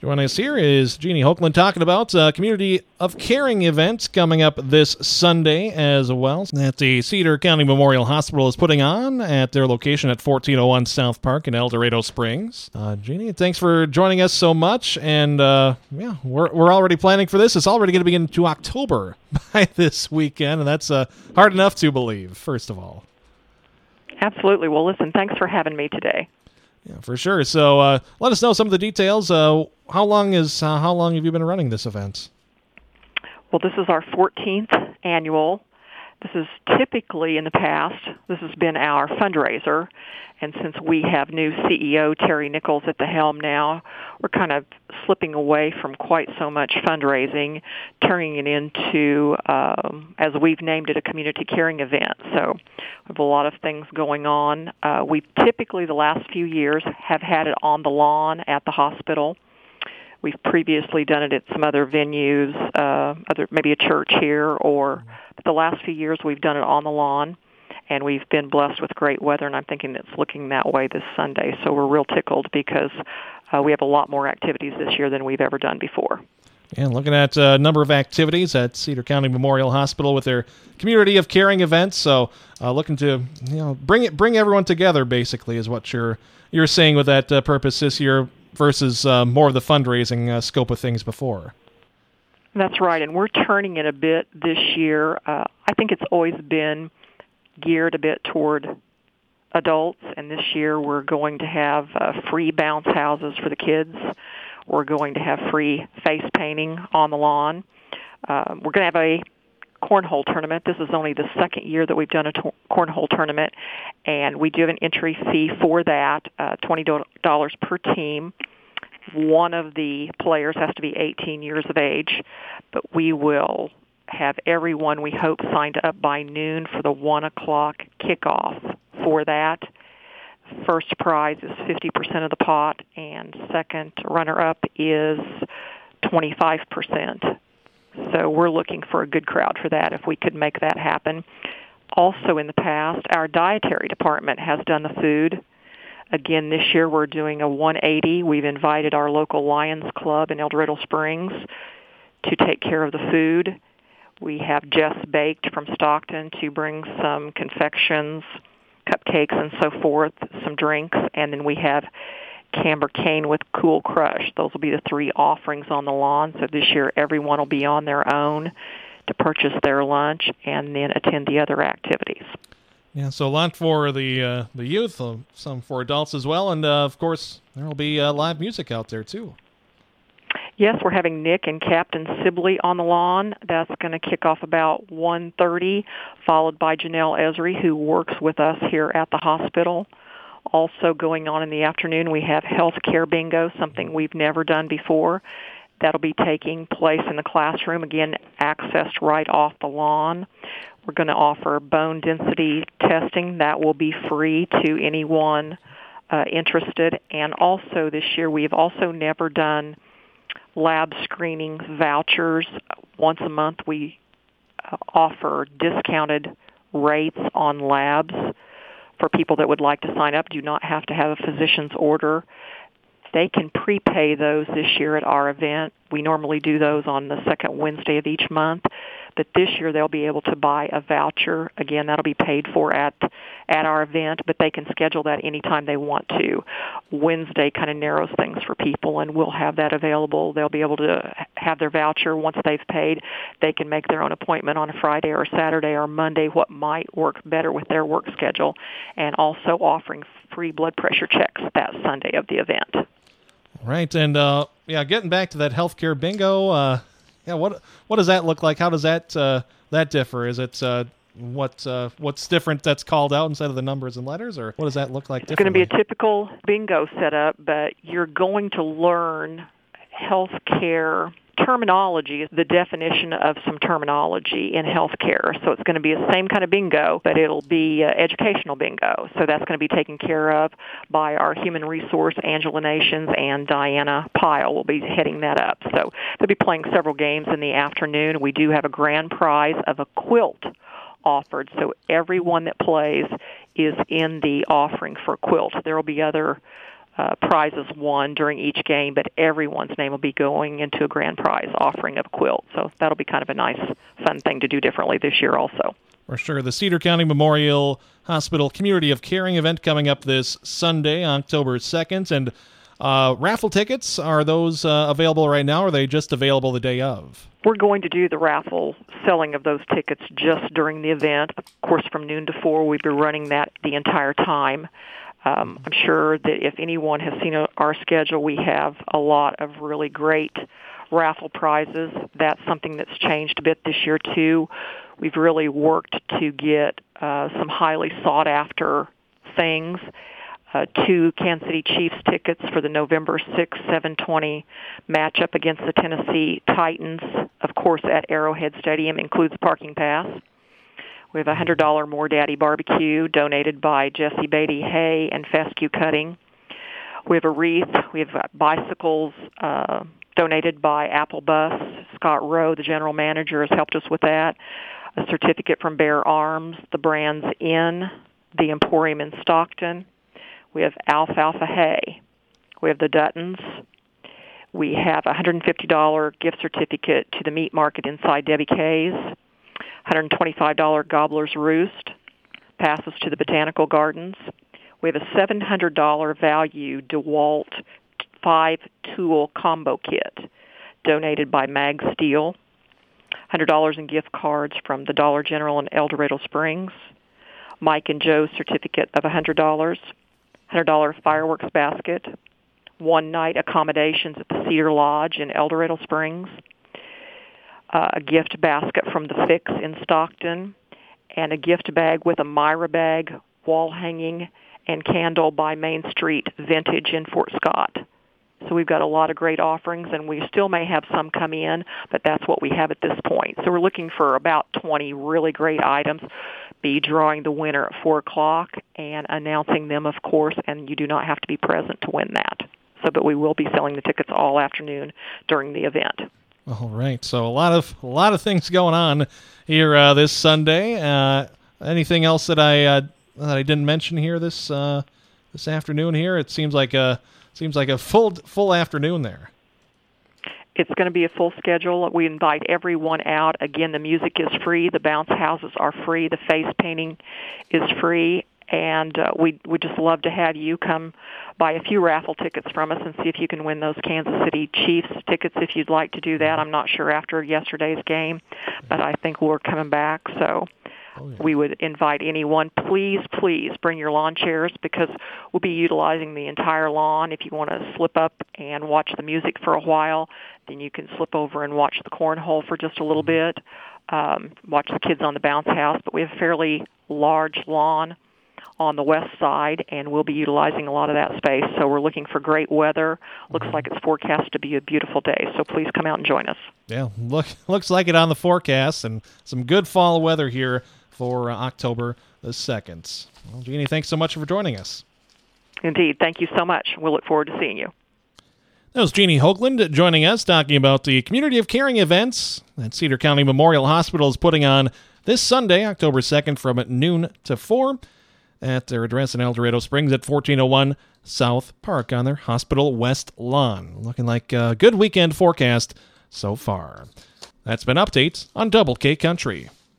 Joining us here is Jeannie Hoagland talking about a community of caring event coming up this Sunday as well that the Cedar County Memorial Hospital is putting on at their location at 1401 South Park in El Dorado Springs. Uh, Jeannie, thanks for joining us so much. And uh, yeah, we're, we're already planning for this. It's already going to be into October by this weekend, and that's uh, hard enough to believe, first of all. Absolutely. Well, listen, thanks for having me today. Yeah, for sure. So uh, let us know some of the details. Uh, how long is uh, how long have you been running this event? Well, this is our 14th annual. This is typically in the past. This has been our fundraiser, and since we have new CEO Terry Nichols at the helm now, we're kind of slipping away from quite so much fundraising, turning it into, um, as we've named it, a community caring event. So we have a lot of things going on. Uh, we typically, the last few years, have had it on the lawn at the hospital. We've previously done it at some other venues, uh, other maybe a church here, or the last few years we've done it on the lawn and we've been blessed with great weather and I'm thinking it's looking that way this Sunday. So we're real tickled because uh, we have a lot more activities this year than we've ever done before. And looking at a number of activities at Cedar County Memorial Hospital with their community of caring events. So uh, looking to you know bring it bring everyone together basically is what you're you're saying with that uh, purpose this year versus uh, more of the fundraising uh, scope of things before. That's right, and we're turning it a bit this year. Uh, I think it's always been geared a bit toward adults, and this year we're going to have uh, free bounce houses for the kids. We're going to have free face painting on the lawn. Uh, we're going to have a cornhole tournament. This is only the second year that we've done a cornhole tournament, and we do have an entry fee for that, uh, $20 per team. One of the players has to be 18 years of age, but we will have everyone we hope signed up by noon for the one o'clock kickoff for that. First prize is 50% of the pot, and second runner-up is 25%. So we're looking for a good crowd for that if we could make that happen. Also in the past, our dietary department has done the food. Again, this year we're doing a 180. We've invited our local Lions Club in El Dorado Springs to take care of the food. We have Jess Baked from Stockton to bring some confections, cupcakes, and so forth, some drinks, and then we have Camber Cane with Cool Crush. Those will be the three offerings on the lawn. So this year, everyone will be on their own to purchase their lunch and then attend the other activities. Yeah, so a lot for the uh, the youth, uh, some for adults as well, and uh, of course there will be uh, live music out there too. Yes, we're having Nick and Captain Sibley on the lawn. That's going to kick off about 1.30, followed by Janelle Esri, who works with us here at the hospital. Also going on in the afternoon, we have healthcare bingo, something we've never done before. That'll be taking place in the classroom, again, accessed right off the lawn. We're going to offer bone density testing. That will be free to anyone uh, interested. And also this year, we've also never done lab screening vouchers. Once a month, we uh, offer discounted rates on labs for people that would like to sign up. Do not have to have a physician's order. They can prepay those this year at our event. We normally do those on the second Wednesday of each month but this year they'll be able to buy a voucher. Again, that'll be paid for at at our event, but they can schedule that anytime they want to. Wednesday kind of narrows things for people, and we'll have that available. They'll be able to have their voucher once they've paid. They can make their own appointment on a Friday or Saturday or Monday, what might work better with their work schedule, and also offering free blood pressure checks that Sunday of the event. Right, and uh, yeah, getting back to that healthcare bingo. Uh yeah, what what does that look like? How does that uh, that differ? Is it uh, what uh, what's different that's called out instead of the numbers and letters, or what does that look like? It's going to be a typical bingo setup, but you're going to learn healthcare terminology the definition of some terminology in healthcare. So it's going to be the same kind of bingo, but it'll be uh, educational bingo. So that's going to be taken care of by our human resource, Angela Nations, and Diana Pyle will be heading that up. So they'll be playing several games in the afternoon. We do have a grand prize of a quilt offered. So everyone that plays is in the offering for a quilt. There will be other uh, prizes won during each game, but everyone's name will be going into a grand prize offering of a quilt. So that'll be kind of a nice, fun thing to do differently this year also. For sure. The Cedar County Memorial Hospital Community of Caring event coming up this Sunday, October 2nd. And uh, raffle tickets, are those uh, available right now or are they just available the day of? We're going to do the raffle selling of those tickets just during the event. Of course, from noon to 4, we'll be running that the entire time. Um, I'm sure that if anyone has seen our schedule, we have a lot of really great raffle prizes. That's something that's changed a bit this year too. We've really worked to get uh, some highly sought after things. Uh, two Kansas City Chiefs tickets for the November 6, 720 matchup against the Tennessee Titans, of course, at Arrowhead Stadium, includes parking pass. We have a $100 More Daddy barbecue donated by Jesse Beatty Hay and Fescue Cutting. We have a wreath. We have bicycles uh, donated by Apple Bus. Scott Rowe, the general manager, has helped us with that. A certificate from Bear Arms, the Brands Inn, the Emporium in Stockton. We have Alfalfa Hay. We have the Duttons. We have a $150 gift certificate to the meat market inside Debbie K's. $125 Gobbler's Roost. Passes to the Botanical Gardens. We have a $700 value DeWalt five tool combo kit donated by Mag Steel. $100 in gift cards from the Dollar General in El Dorado Springs. Mike and Joe's certificate of $100. $100 fireworks basket. One night accommodations at the Cedar Lodge in El Dorado Springs. Uh, a gift basket from the Fix in Stockton. And a gift bag with a Myra bag, wall hanging, and candle by Main Street Vintage in Fort Scott. So we've got a lot of great offerings, and we still may have some come in, but that's what we have at this point. So we're looking for about 20 really great items. Be drawing the winner at 4 o'clock and announcing them, of course, and you do not have to be present to win that. So, but we will be selling the tickets all afternoon during the event. All right. So a lot of a lot of things going on here uh, this Sunday. Uh, anything else that I uh, that I didn't mention here this uh, this afternoon? Here, it seems like a Seems like a full full afternoon there. It's going to be a full schedule. We invite everyone out. Again, the music is free. The bounce houses are free. The face painting is free. And uh, we we just love to have you come buy a few raffle tickets from us and see if you can win those Kansas City Chiefs tickets if you'd like to do that. I'm not sure after yesterday's game, but I think we're coming back. So Oh, we would invite anyone, please, please bring your lawn chairs because we'll be utilizing the entire lawn. If you want to slip up and watch the music for a while, then you can slip over and watch the cornhole for just a little mm-hmm. bit, um, watch the kids on the bounce house. But we have a fairly large lawn on the west side, and we'll be utilizing a lot of that space. So we're looking for great weather. Looks like it's forecast to be a beautiful day. So please come out and join us. Yeah, look looks like it on the forecast, and some good fall weather here for uh, October the 2nd. Well, Jeannie, thanks so much for joining us. Indeed. Thank you so much. We'll look forward to seeing you. That was Jeannie Hoagland joining us, talking about the Community of Caring events that Cedar County Memorial Hospital is putting on this Sunday, October 2nd, from noon to 4 at their address in El Dorado Springs at 1401 South Park on their hospital west lawn. Looking like a good weekend forecast so far. That's been updates on Double K Country.